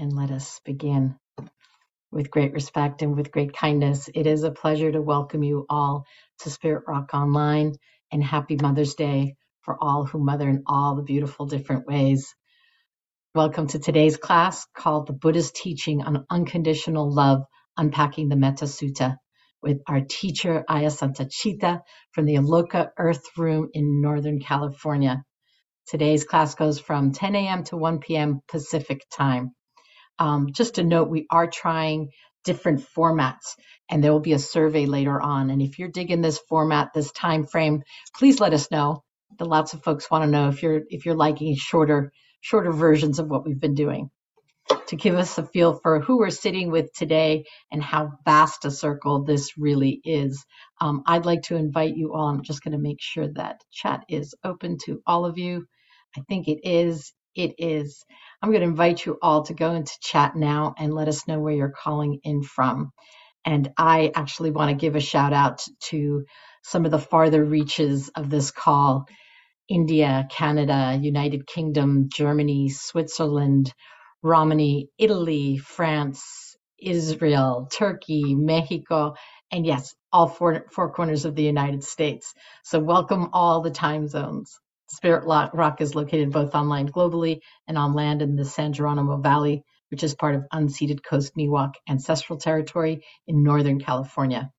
and let us begin with great respect and with great kindness. It is a pleasure to welcome you all to Spirit Rock Online and happy Mother's Day for all who mother in all the beautiful different ways. Welcome to today's class called The Buddha's Teaching on Unconditional Love Unpacking the Metta Sutta with our teacher Ayya Santacitta from the Aloka Earth Room in Northern California. Today's class goes from 10 a.m. to 1 p.m. Pacific time. Um, just a note, we are trying different formats and there will be a survey later on. And if you're digging this format, this time frame, please let us know. The lots of folks want to know if you're if you're liking shorter shorter versions of what we've been doing to give us a feel for who we're sitting with today and how vast a circle this really is. Um, I'd like to invite you all. I'm just going to make sure that chat is open to all of you. I think it is. It is. I'm going to invite you all to go into chat now and let us know where you're calling in from. And I actually want to give a shout out to some of the farther reaches of this call India, Canada, United Kingdom, Germany, Switzerland, Romani, Italy, France, Israel, Turkey, Mexico, and yes, all four, four corners of the United States. So welcome all the time zones. Spirit Rock is located both online globally and on land in the San Geronimo Valley, which is part of unceded Coast Miwok ancestral territory in Northern California.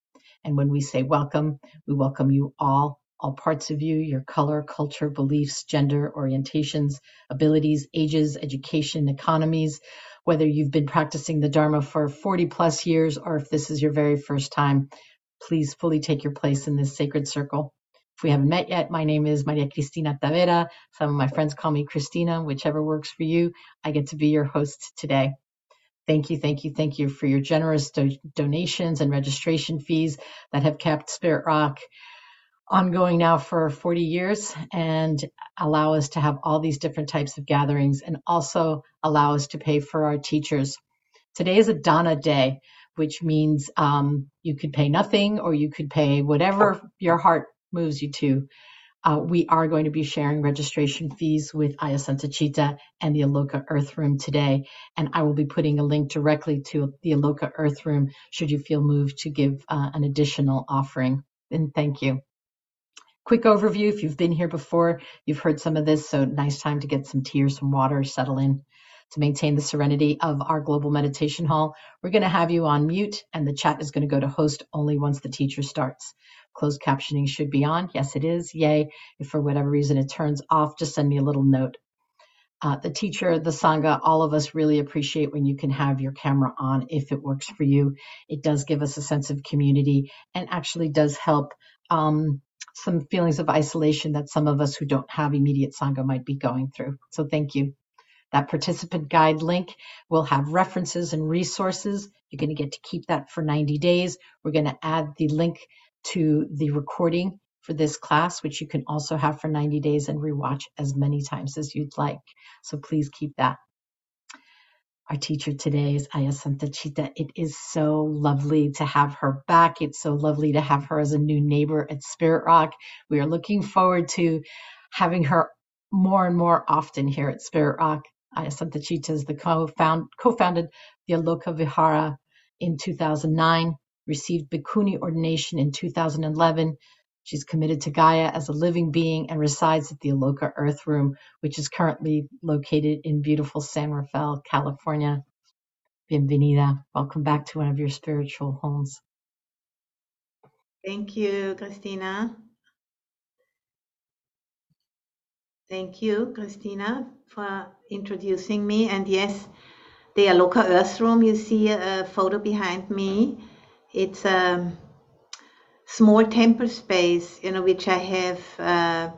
And when we say welcome, we welcome you all, all parts of you, your color, culture, beliefs, gender, orientations, abilities, ages, education, economies, whether you've been practicing the Dharma for 40 plus years or if this is your very first time, please fully take your place in this sacred circle. If we haven't met yet, my name is Maria Cristina Tavera. Some of my friends call me Christina, whichever works for you. I get to be your host today. Thank you, thank you, thank you for your generous do- donations and registration fees that have kept Spirit Rock ongoing now for 40 years and allow us to have all these different types of gatherings and also allow us to pay for our teachers. Today is a Dana day, which means um, you could pay nothing or you could pay whatever your heart moves you to. Uh, we are going to be sharing registration fees with Ayya Santacitta and the Aloka Earth Room today. And I will be putting a link directly to the Aloka Earth Room should you feel moved to give uh, an additional offering. And thank you. Quick overview if you've been here before, you've heard some of this, so nice time to get some tea or some water, settle in. To maintain the serenity of our global meditation hall, we're going to have you on mute, and the chat is going to go to host only once the teacher starts. Closed captioning should be on. Yes, it is. Yay. If for whatever reason it turns off, just send me a little note. Uh, the teacher, the Sangha, all of us really appreciate when you can have your camera on if it works for you. It does give us a sense of community and actually does help um, some feelings of isolation that some of us who don't have immediate Sangha might be going through. So thank you. That participant guide link will have references and resources. You're going to get to keep that for 90 days. We're going to add the link to the recording for this class, which you can also have for 90 days and rewatch as many times as you'd like. So please keep that. Our teacher today is Ayya Santacitta. It is so lovely to have her back. It's so lovely to have her as a new neighbor at Spirit Rock. We are looking forward to having her more and more often here at Spirit Rock. Chita is the co-found, co-founded the Aloka Vihara in 2009 received Bhikkhuni ordination in 2011. She's committed to Gaia as a living being and resides at the Aloka Earth Room, which is currently located in beautiful San Rafael, California. Bienvenida. Welcome back to one of your spiritual homes. Thank you, Christina. Thank you, Christina, for introducing me. And yes, the Aloka Earth Room, you see a photo behind me it's a small temple space, you know, which I have uh,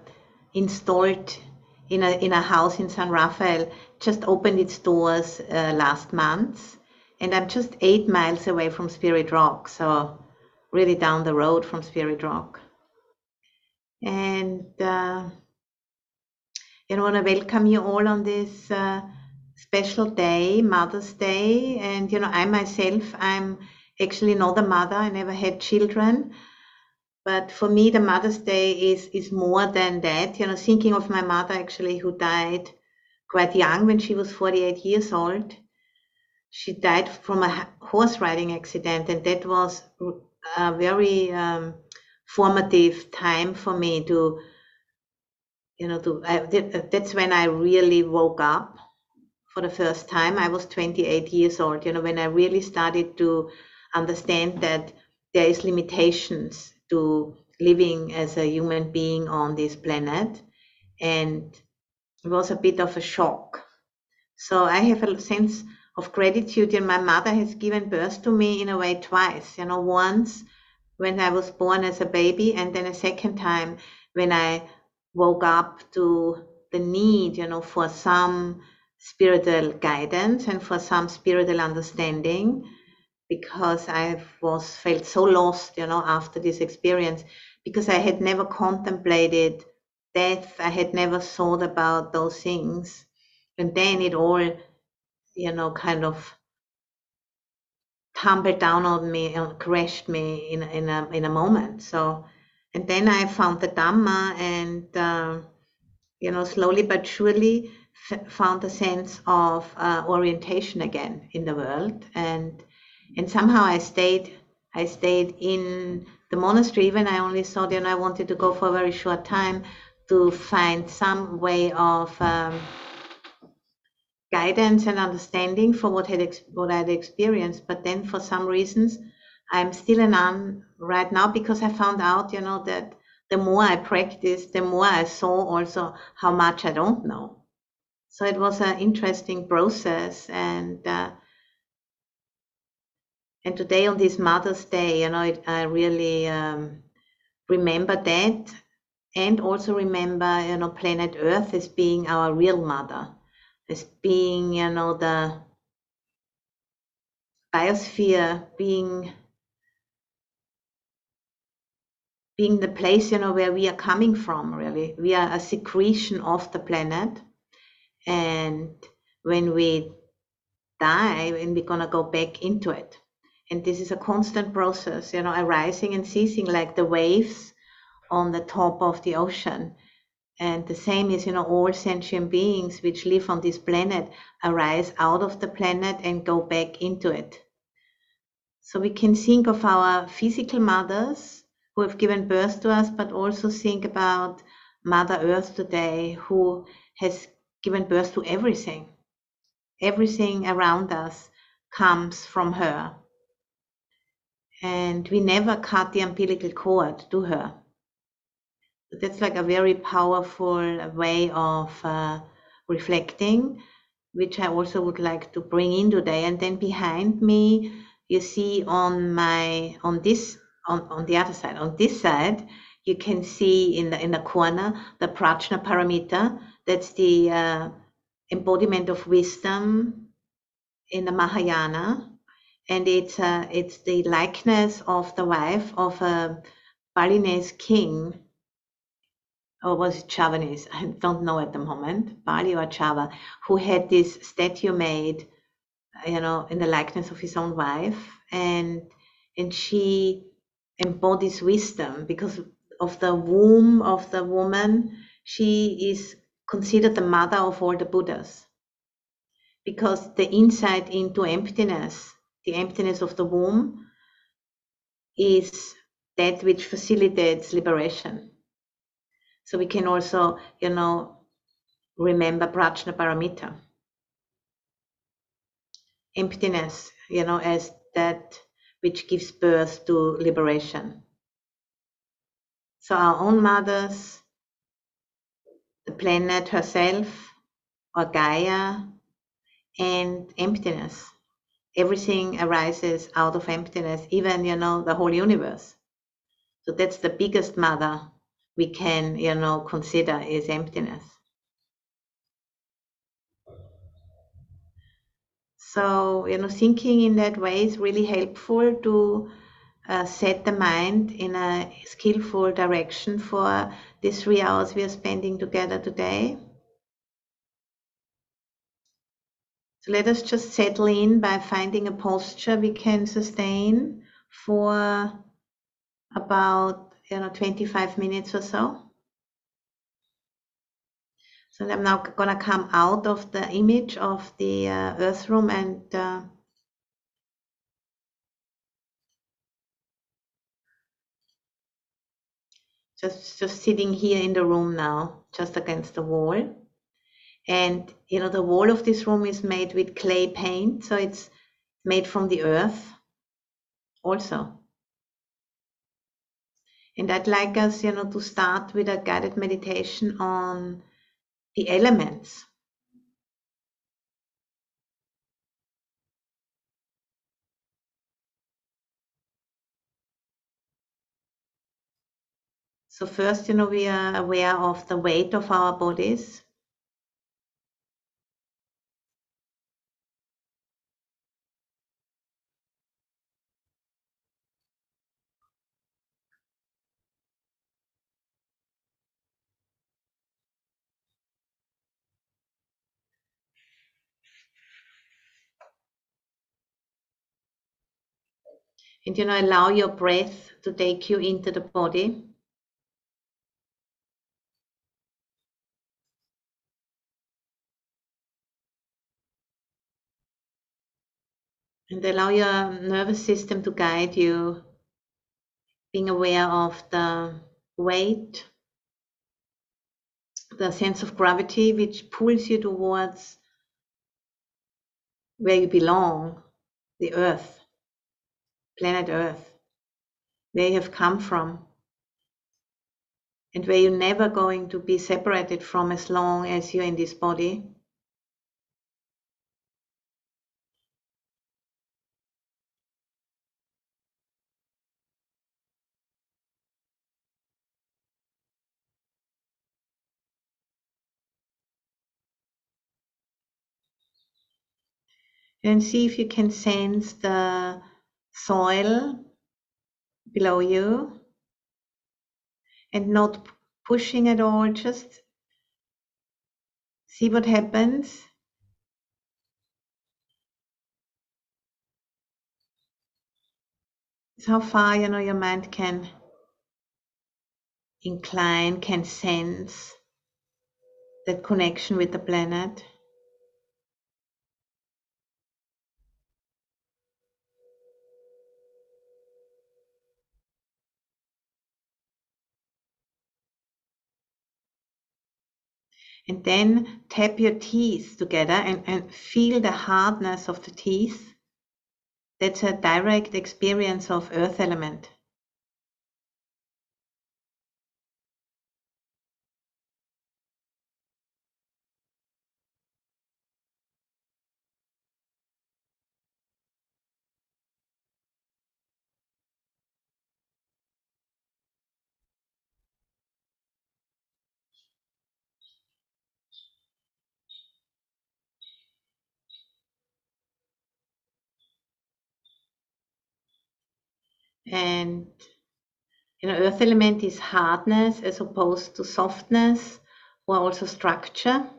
installed in a in a house in San Rafael. Just opened its doors uh, last month, and I'm just eight miles away from Spirit Rock, so really down the road from Spirit Rock. And uh, I want to welcome you all on this uh, special day, Mother's Day, and you know, I myself, I'm actually not a mother. I never had children. But for me, the Mother's Day is, is more than that. You know, thinking of my mother actually who died quite young when she was 48 years old. she died from a horse riding accident, and that was a very um, formative time for me to, you know, to. I, that's when I really woke up for the first time. I was 28 years old. You know, when I really started to understand that there is limitations to living as a human being on this planet, and it was a bit of a shock. So I have a sense of gratitude, and my mother has given birth to me in a way twice. You know, once when I was born as a baby, and then a second time when I woke up to the need, you know, for some spiritual guidance and for some spiritual understanding because I was felt so lost, you know, after this experience because I had never contemplated death. I had never thought about those things. And then it all, you know, kind of tumbled down on me and crashed me in, in, a, in a moment. So, and then I found the Dhamma and, uh, you know, slowly but surely found a sense of uh, orientation again in the world. And, and somehow I stayed, I stayed in the monastery, even I only thought, you know, I wanted to go for a very short time to find some way of um, guidance and understanding for what had what I'd experienced. But then, for some reasons, I'm still a nun right now because I found out, you know, that the more I practiced, the more I saw also how much I don't know. So it was an interesting process, and uh, and today on this Mother's Day, you know, it, I really um, remember that and also remember, you know, planet Earth as being our real mother, as being, you know, the biosphere, being being the place, you know, where we are coming from, really. We are a secretion of the planet. And when we die, and we're gonna go back into it. And this is a constant process, you know, arising and ceasing like the waves on the top of the ocean. And the same is, you know, all sentient beings which live on this planet arise out of the planet and go back into it. So we can think of our physical mothers who have given birth to us, but also think about Mother Earth today who has given birth to everything. Everything around us comes from her. And we never cut the umbilical cord to her that's like a very powerful way of uh, reflecting, which I also would like to bring in today. And then behind me, you see on my on this on, on the other side, on this side, you can see in the in the corner the Prajna Paramita. That's the uh, embodiment of wisdom in the Mahayana, and it's uh, it's the likeness of the wife of a Balinese king or was it Javanese? I don't know at the moment, Bali or Java, who had this statue made, you know, in the likeness of his own wife, and and she embodies wisdom because of the womb of the woman. She is considered the mother of all the Buddhas because the insight into emptiness, the emptiness of the womb, is that which facilitates liberation so we can also, you know, remember Prajna Paramita. Emptiness, you know, as that which gives birth to liberation. So our own mothers, the planet herself, or Gaia, and emptiness. Everything arises out of emptiness, even, you know, the whole universe. So that's the biggest mother we can, you know, consider is emptiness. So, you know, thinking in that way is really helpful to uh, set the mind in a skillful direction for these three hours we are spending together today. So let us just settle in by finding a posture we can sustain for about you know, 25 minutes or so. So I'm now gonna come out of the image of the uh, earth room and uh, just just sitting here in the room now, just against the wall. And you know the wall of this room is made with clay paint, so it's made from the earth also. And I'd like us, you know, to start with a guided meditation on the elements. So first, you know, we are aware of the weight of our bodies. And you know, allow your breath to take you into the body. And allow your nervous system to guide you, being aware of the weight, the sense of gravity which pulls you towards where you belong, the earth planet Earth, where you have come from, and where you're never going to be separated from as long as you're in this body. And see if you can sense the soil below you and not pushing at all, just see what happens. It's how far you know your mind can incline, can sense that connection with the planet. And then tap your teeth together and, and feel the hardness of the teeth. That's a direct experience of earth element. And you know, earth element is hardness as opposed to softness or also structure.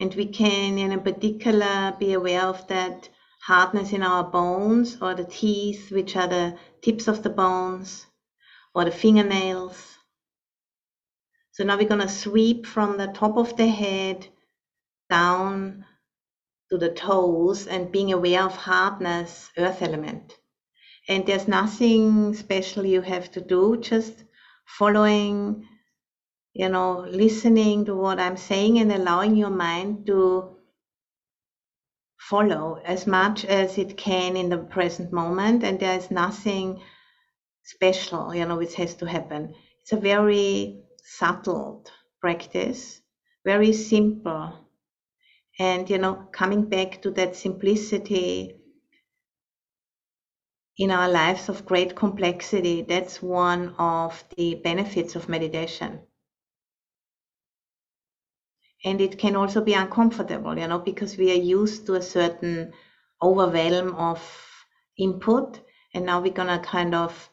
And we can, in particular, be aware of that hardness in our bones or the teeth, which are the tips of the bones, or the fingernails. So now we're going to sweep from the top of the head down to the toes and being aware of hardness, earth element. And there's nothing special you have to do, just following, you know, listening to what I'm saying and allowing your mind to follow as much as it can in the present moment. And there is nothing special, you know, which has to happen. It's a very subtle practice, very simple and you know coming back to that simplicity in our lives of great complexity that's one of the benefits of meditation. And it can also be uncomfortable you know because we are used to a certain overwhelm of input and now we're to kind of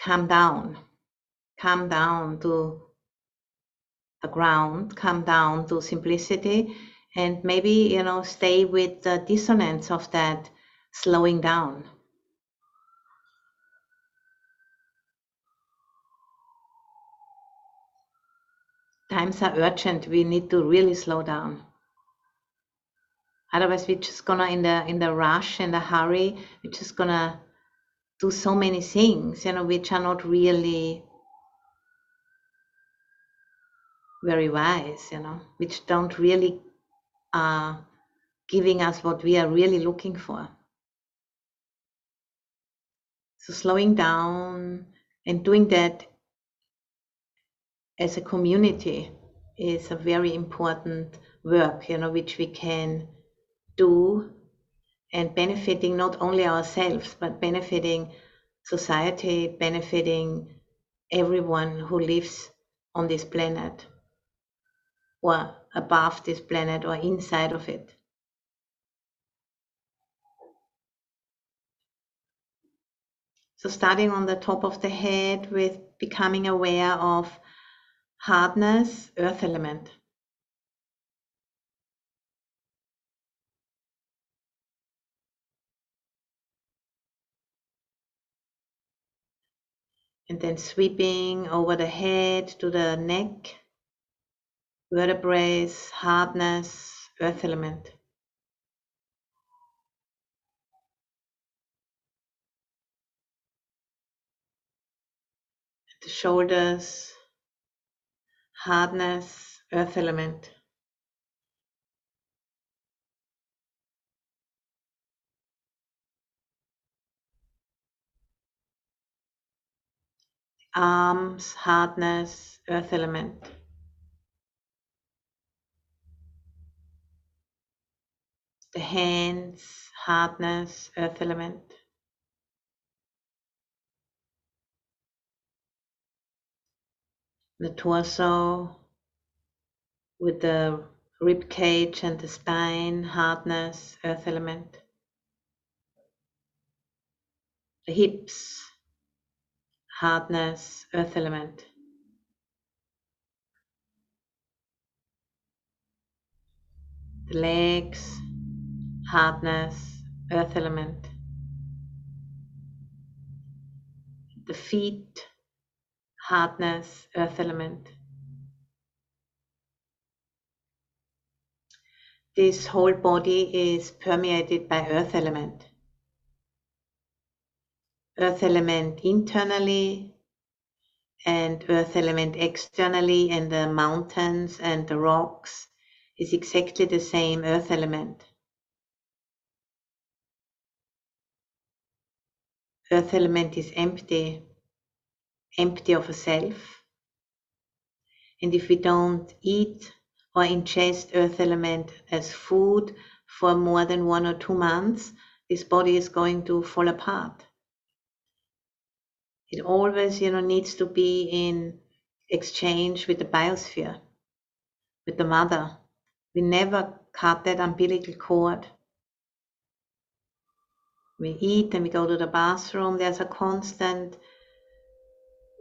calm down calm down to ground, come down to simplicity, and maybe, you know, stay with the dissonance of that slowing down. Times are urgent. We need to really slow down. Otherwise, we're just gonna in the in the rush in the hurry. We're just gonna do so many things, you know, which are not really very wise, you know, which don't really are uh, giving us what we are really looking for. So slowing down and doing that as a community is a very important work, you know, which we can do and benefiting not only ourselves, but benefiting society, benefiting everyone who lives on this planet or above this planet or inside of it. So starting on the top of the head with becoming aware of hardness, earth element. And then sweeping over the head to the neck, vertebrae, hardness, earth element. The shoulders, hardness, earth element. Arms, hardness, earth element. The hands, hardness, earth element. The torso, with the rib cage and the spine, hardness, earth element. The hips, hardness, earth element. The legs, hardness, earth element. The feet, hardness, earth element. This whole body is permeated by earth element. Earth element internally and earth element externally and the mountains and the rocks is exactly the same earth element. Earth element is empty, empty of a self. And if we don't eat or ingest earth element as food for more than one or two months, this body is going to fall apart. It always, you know, needs to be in exchange with the biosphere, with the mother. We never cut that umbilical cord. We eat and we go to the bathroom. There's a constant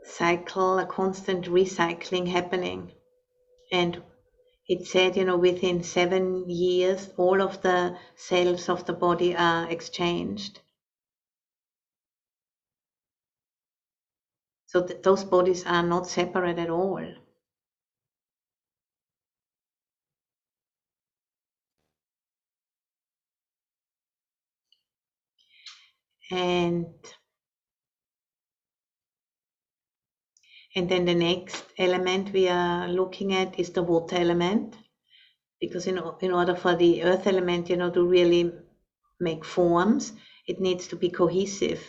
cycle, a constant recycling happening. And it said, you know, within seven years, all of the cells of the body are exchanged. So th- those bodies are not separate at all. And And then the next element we are looking at is the water element. Because in, in order for the earth element, you know, to really make forms, it needs to be cohesive.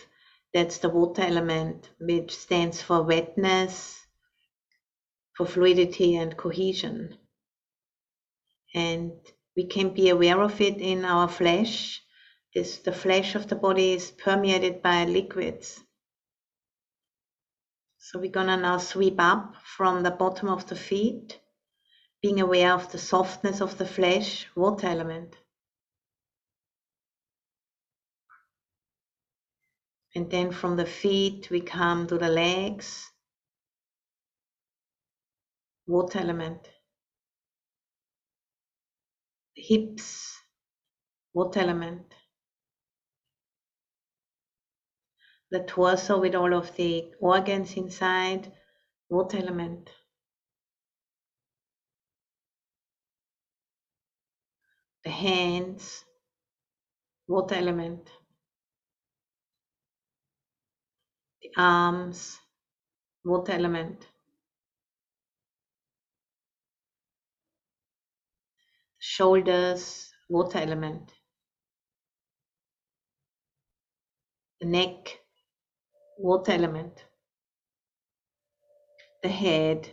That's the water element, which stands for wetness, for fluidity and cohesion. And we can be aware of it in our flesh. This, the flesh of the body is permeated by liquids. So we're gonna now sweep up from the bottom of the feet, being aware of the softness of the flesh, water element. And then from the feet, we come to the legs, water element. Hips, water element. The torso with all of the organs inside, water element. The hands, water element. The arms, water element. The shoulders, water element. The neck, water element. The head,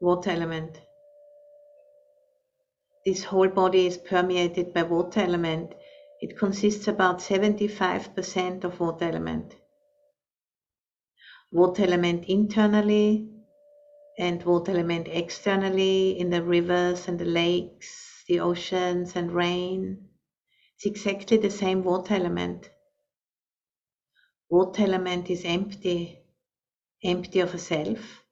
water element. This whole body is permeated by water element. It consists about 75% of water element. Water element internally and water element externally in the rivers and the lakes, the oceans and rain. It's exactly the same water element. Water element is empty, empty of a self.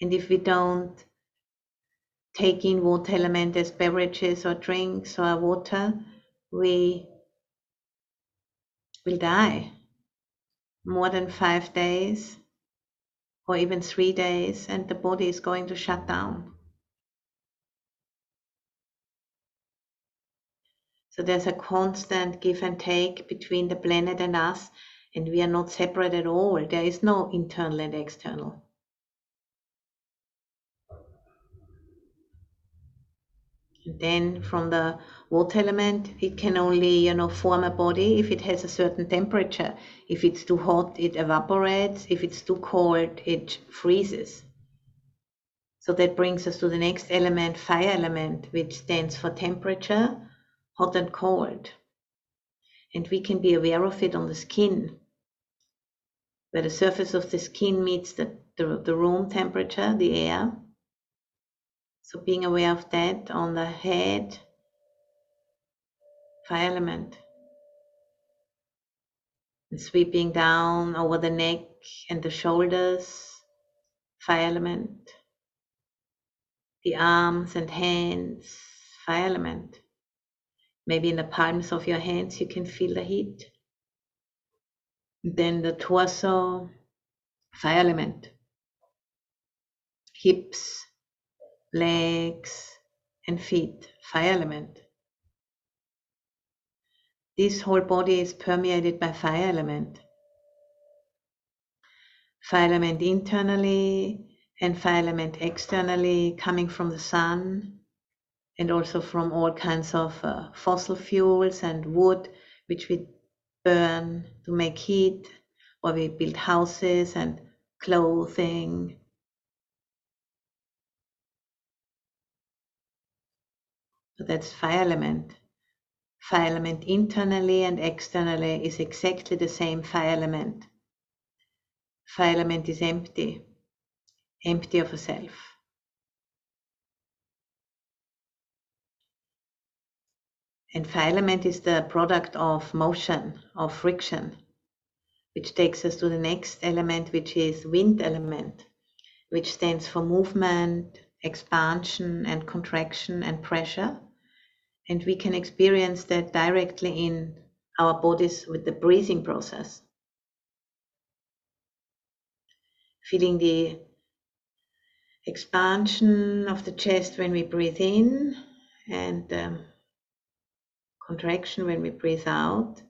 And if we don't take in water element as beverages or drinks or water, we will die more than five days or even three days, and the body is going to shut down. So there's a constant give and take between the planet and us, and we are not separate at all. There is no internal and external. then from the water element it can only you know form a body if it has a certain temperature if it's too hot it evaporates if it's too cold it freezes so that brings us to the next element fire element which stands for temperature hot and cold and we can be aware of it on the skin where the surface of the skin meets the, the, the room temperature the air so being aware of that on the head, fire element. And sweeping down over the neck and the shoulders, fire element. The arms and hands, fire element. Maybe in the palms of your hands you can feel the heat. Then the torso, fire element. Hips, legs, and feet, fire element. This whole body is permeated by fire element. Fire element internally and fire element externally coming from the sun and also from all kinds of uh, fossil fuels and wood which we burn to make heat or we build houses and clothing So that's fire element. Fire element internally and externally is exactly the same fire element. Fire element is empty, empty of a self. And fire element is the product of motion, of friction, which takes us to the next element, which is wind element, which stands for movement, expansion and contraction and pressure and we can experience that directly in our bodies with the breathing process. Feeling the expansion of the chest when we breathe in and um, contraction when we breathe out.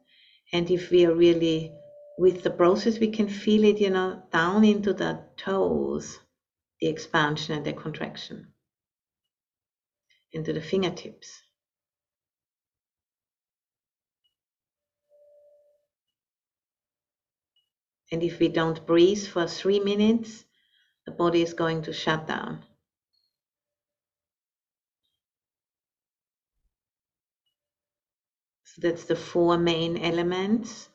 And if we are really with the process, we can feel it, you know, down into the toes, the expansion and the contraction, into the fingertips. And if we don't breathe for three minutes, the body is going to shut down. That's the four main elements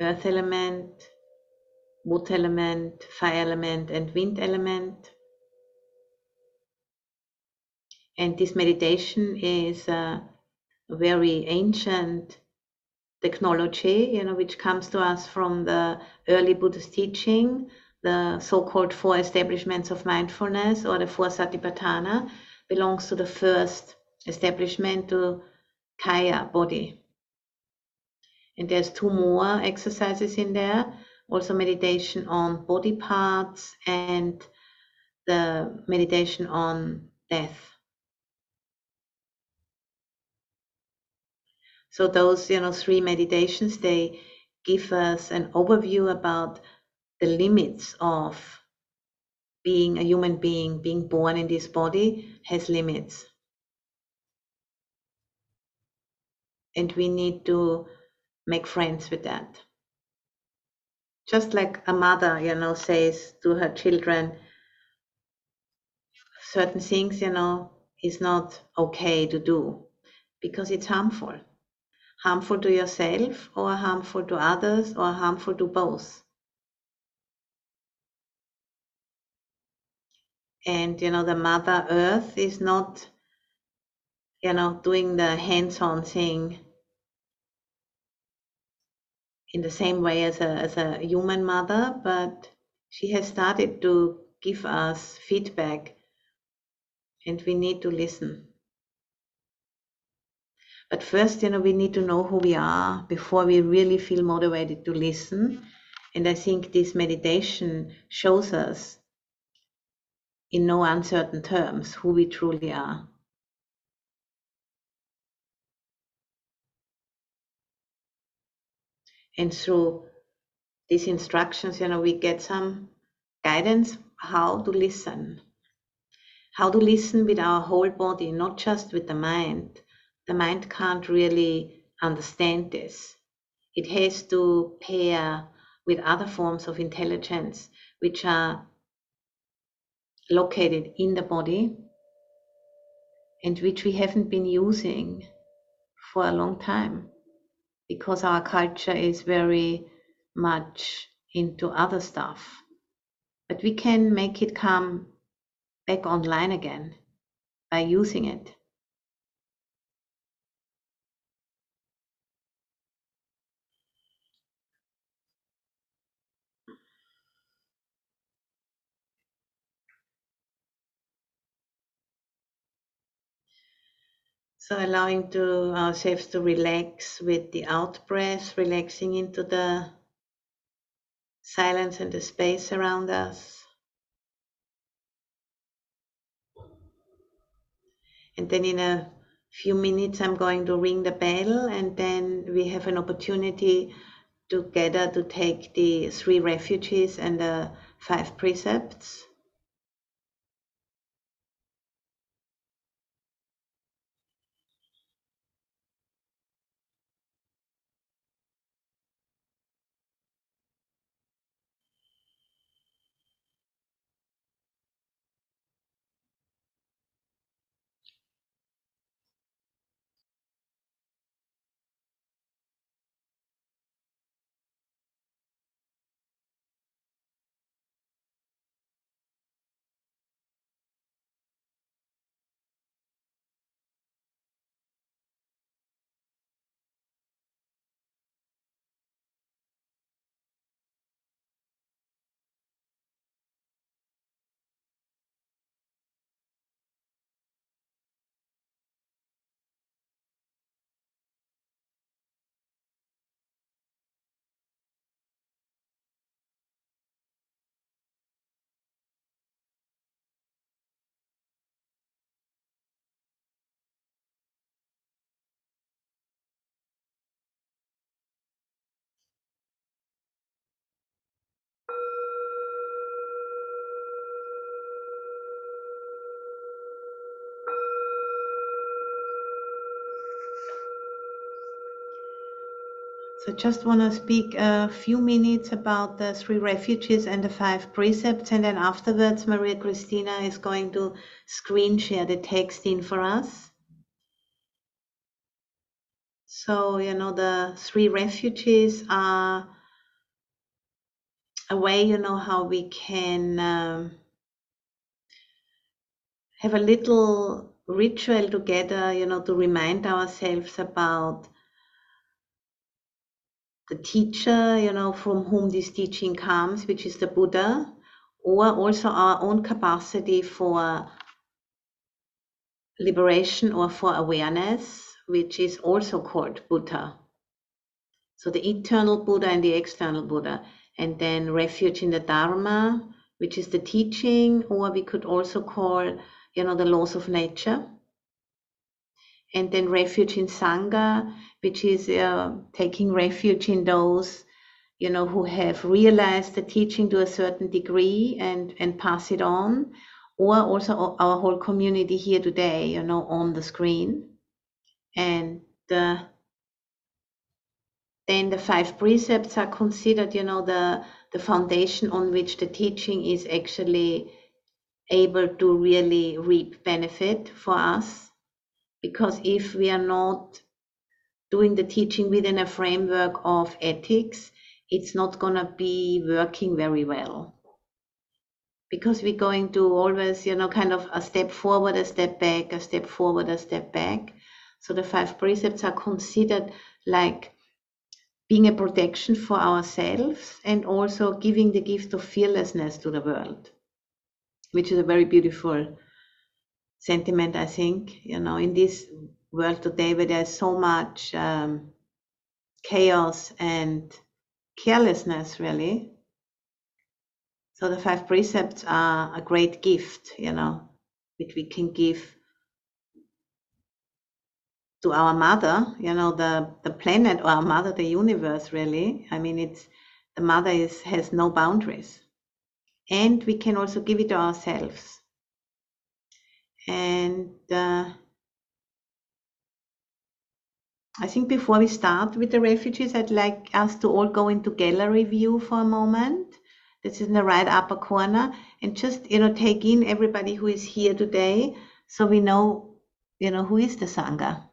earth element, wood element, fire element, and wind element. And this meditation is a very ancient technology, you know, which comes to us from the early Buddhist teaching, the so-called four establishments of mindfulness or the four satipatthana, belongs to the first establishment to kaya body. And there's two more exercises in there, also meditation on body parts and the meditation on death. So those, you know, three meditations, they give us an overview about the limits of being a human being, being born in this body has limits. And we need to make friends with that. Just like a mother, you know, says to her children, certain things, you know, is not okay to do because it's harmful. Harmful to yourself or harmful to others or harmful to both. And you know, the Mother Earth is not, you know, doing the hands on thing in the same way as a, as a human mother, but she has started to give us feedback and we need to listen. But first, you know, we need to know who we are before we really feel motivated to listen. And I think this meditation shows us in no uncertain terms who we truly are. And through these instructions, you know, we get some guidance how to listen how to listen with our whole body, not just with the mind. The mind can't really understand this. It has to pair with other forms of intelligence, which are located in the body and which we haven't been using for a long time because our culture is very much into other stuff. But we can make it come back online again by using it. So allowing to uh, ourselves to relax with the out breath, relaxing into the silence and the space around us. And then in a few minutes, I'm going to ring the bell, and then we have an opportunity together to take the three refuges and the five precepts. So just want to speak a few minutes about the three refuges and the five precepts, and then afterwards, Maria Cristina is going to screen share the text in for us. So, you know, the three refuges are a way, you know, how we can um, have a little ritual together, you know, to remind ourselves about the teacher, you know, from whom this teaching comes, which is the Buddha, or also our own capacity for liberation or for awareness, which is also called Buddha. So the eternal Buddha and the external Buddha, and then refuge in the Dharma, which is the teaching, or we could also call, you know, the laws of nature and then refuge in Sangha, which is uh, taking refuge in those you know, who have realized the teaching to a certain degree and, and pass it on, or also our whole community here today, you know, on the screen. And uh, then the five precepts are considered, you know, the, the foundation on which the teaching is actually able to really reap benefit for us. Because if we are not doing the teaching within a framework of ethics, it's not going to be working very well. Because we're going to always, you know, kind of a step forward, a step back, a step forward, a step back. So the five precepts are considered like being a protection for ourselves and also giving the gift of fearlessness to the world, which is a very beautiful sentiment, I think, you know, in this world today where there's so much um, chaos and carelessness, really. So the five precepts are a great gift, you know, which we can give to our mother, you know, the, the planet or our mother, the universe, really. I mean, it's the mother is has no boundaries. And we can also give it to ourselves. And uh, I think before we start with the refugees, I'd like us to all go into gallery view for a moment. This is in the right upper corner, and just you know take in everybody who is here today, so we know you know who is the sangha.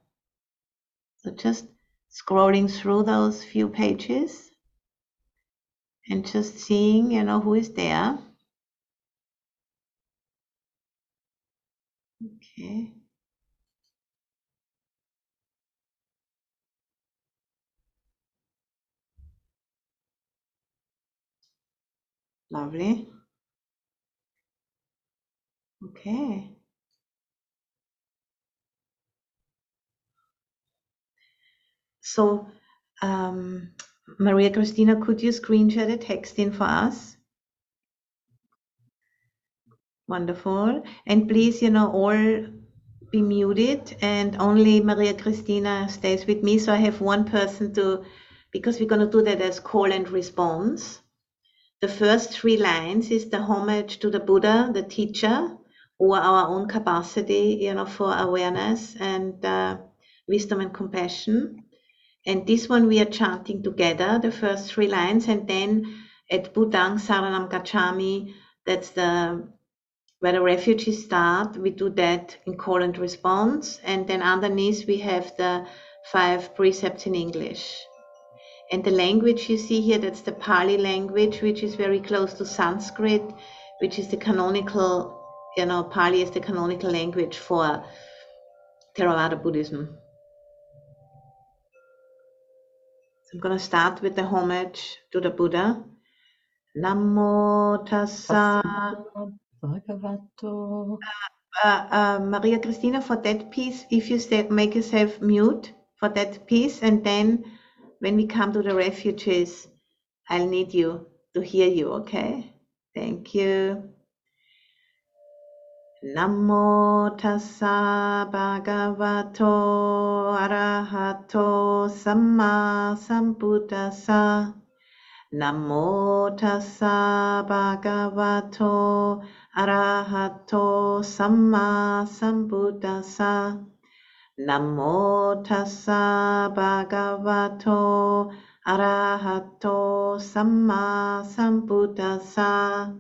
So just scrolling through those few pages and just seeing, you know, who is there. Okay. Lovely. Okay. So, um, Maria Cristina, could you screen share the text in for us? Wonderful. And please, you know, all be muted and only Maria Cristina stays with me. So I have one person to, because we're going to do that as call and response. The first three lines is the homage to the Buddha, the teacher, or our own capacity, you know, for awareness and uh, wisdom and compassion. And this one we are chanting together, the first three lines, and then at Buddhang Saranam Gacchami, that's the where the refugees start, we do that in call and response, and then underneath we have the five precepts in English. And the language you see here, that's the Pali language, which is very close to Sanskrit, which is the canonical, you know, Pali is the canonical language for Theravada Buddhism. I'm going to start with the homage to the Buddha. Namo tassa. Bhagavato. Uh, uh, Maria Cristina, for that piece, if you stay, make yourself mute for that piece, and then when we come to the refugees, I'll need you to hear you, okay? Thank you. Namo tassa bhagavato arahato samma sambuddhassa. Namo tassa bhagavato arahato samma sambuddhassa. Namo tassa bhagavato arahato samma sambuddhassa.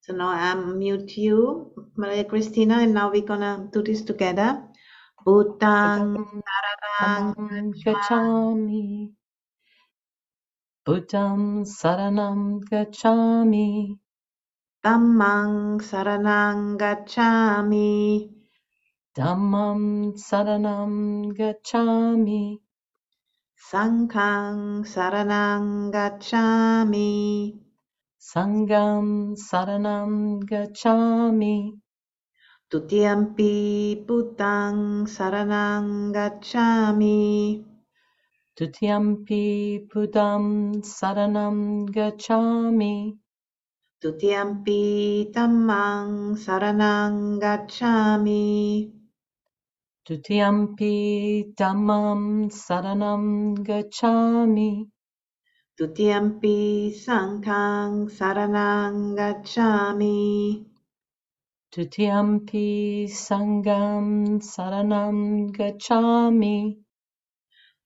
So now I'm mute you, Maria Cristina, and now we're gonna do this together. Gacchami. Buddham Saranam Gacchami. Dhammang Saranang Gacchami. Dhammam Saranam Gacchami. Sanghang Saranang Gacchami. Sangham Saranam Gacchami. Tutiyampi Buddhang Saranang Gacchami. Tutiyampi Buddham Saranam Gacchami. Tutiyampi Dhammang Saranang Gacchami. Tutiyampi Dhammam Saranam Gacchami. Tutiyampi Sanghang Saranang Gacchami. Tutiyampi Sangham Saranam Gacchami.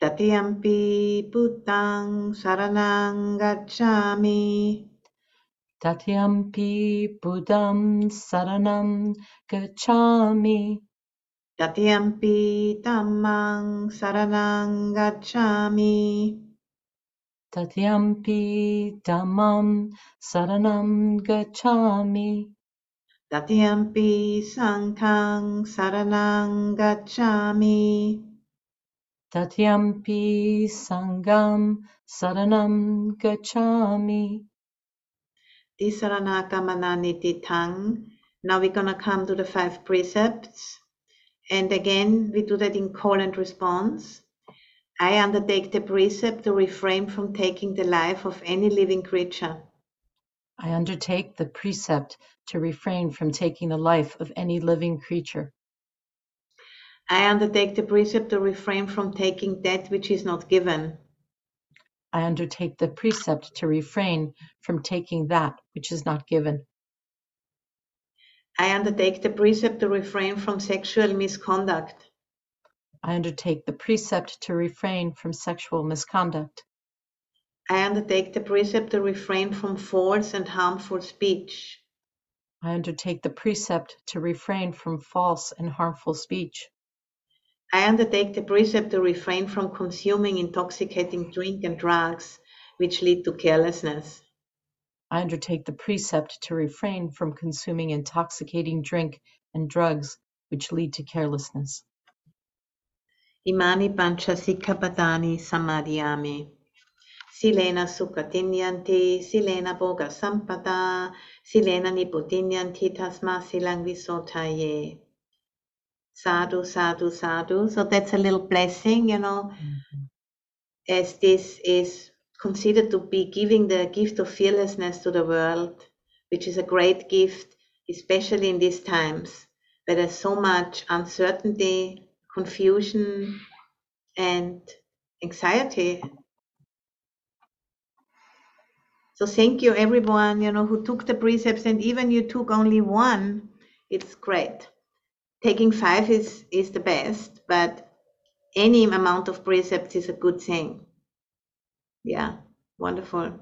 Tatiyampi Buddhang Saranang Gacchami. Tatiyampi Buddham Saranam Gacchami. Tatiyampi Dhammang Saranang Gacchami. Tatiyampi Dhammam Saranam Gacchami. Tatiyampi Sanghang Saranang Gacchami. Tatiyampi Sangham Saranam. Tisaranakamana Tang. Now we're going to come to the five precepts. And again, we do that in call and response. I undertake the precept to refrain from taking the life of any living creature. I undertake the precept to refrain from taking the life of any living creature. I undertake the precept to refrain from taking that which is not given. I undertake the precept to refrain from taking that which is not given. I undertake the precept to refrain from sexual misconduct. I undertake the precept to refrain from sexual misconduct. I undertake the precept to refrain from false and harmful speech. I undertake the precept to refrain from false and harmful speech. I undertake the precept to refrain from consuming intoxicating drink and drugs which lead to carelessness. I undertake the precept to refrain from consuming intoxicating drink and drugs which lead to carelessness. Imani pancha sikkhapadani samadiyami. Silena sukhatinyanti, silena bhoga sampada, silena niputinyanti tasma silang visodhaye. Sadhu, sadhu, sadhu. So that's a little blessing, you know, mm-hmm. as this is considered to be giving the gift of fearlessness to the world, which is a great gift, especially in these times where there's so much uncertainty, confusion, and anxiety. So thank you everyone, you know, who took the precepts and even you took only one, it's great. Taking five is, is the best, but any amount of precepts is a good thing. Yeah, wonderful.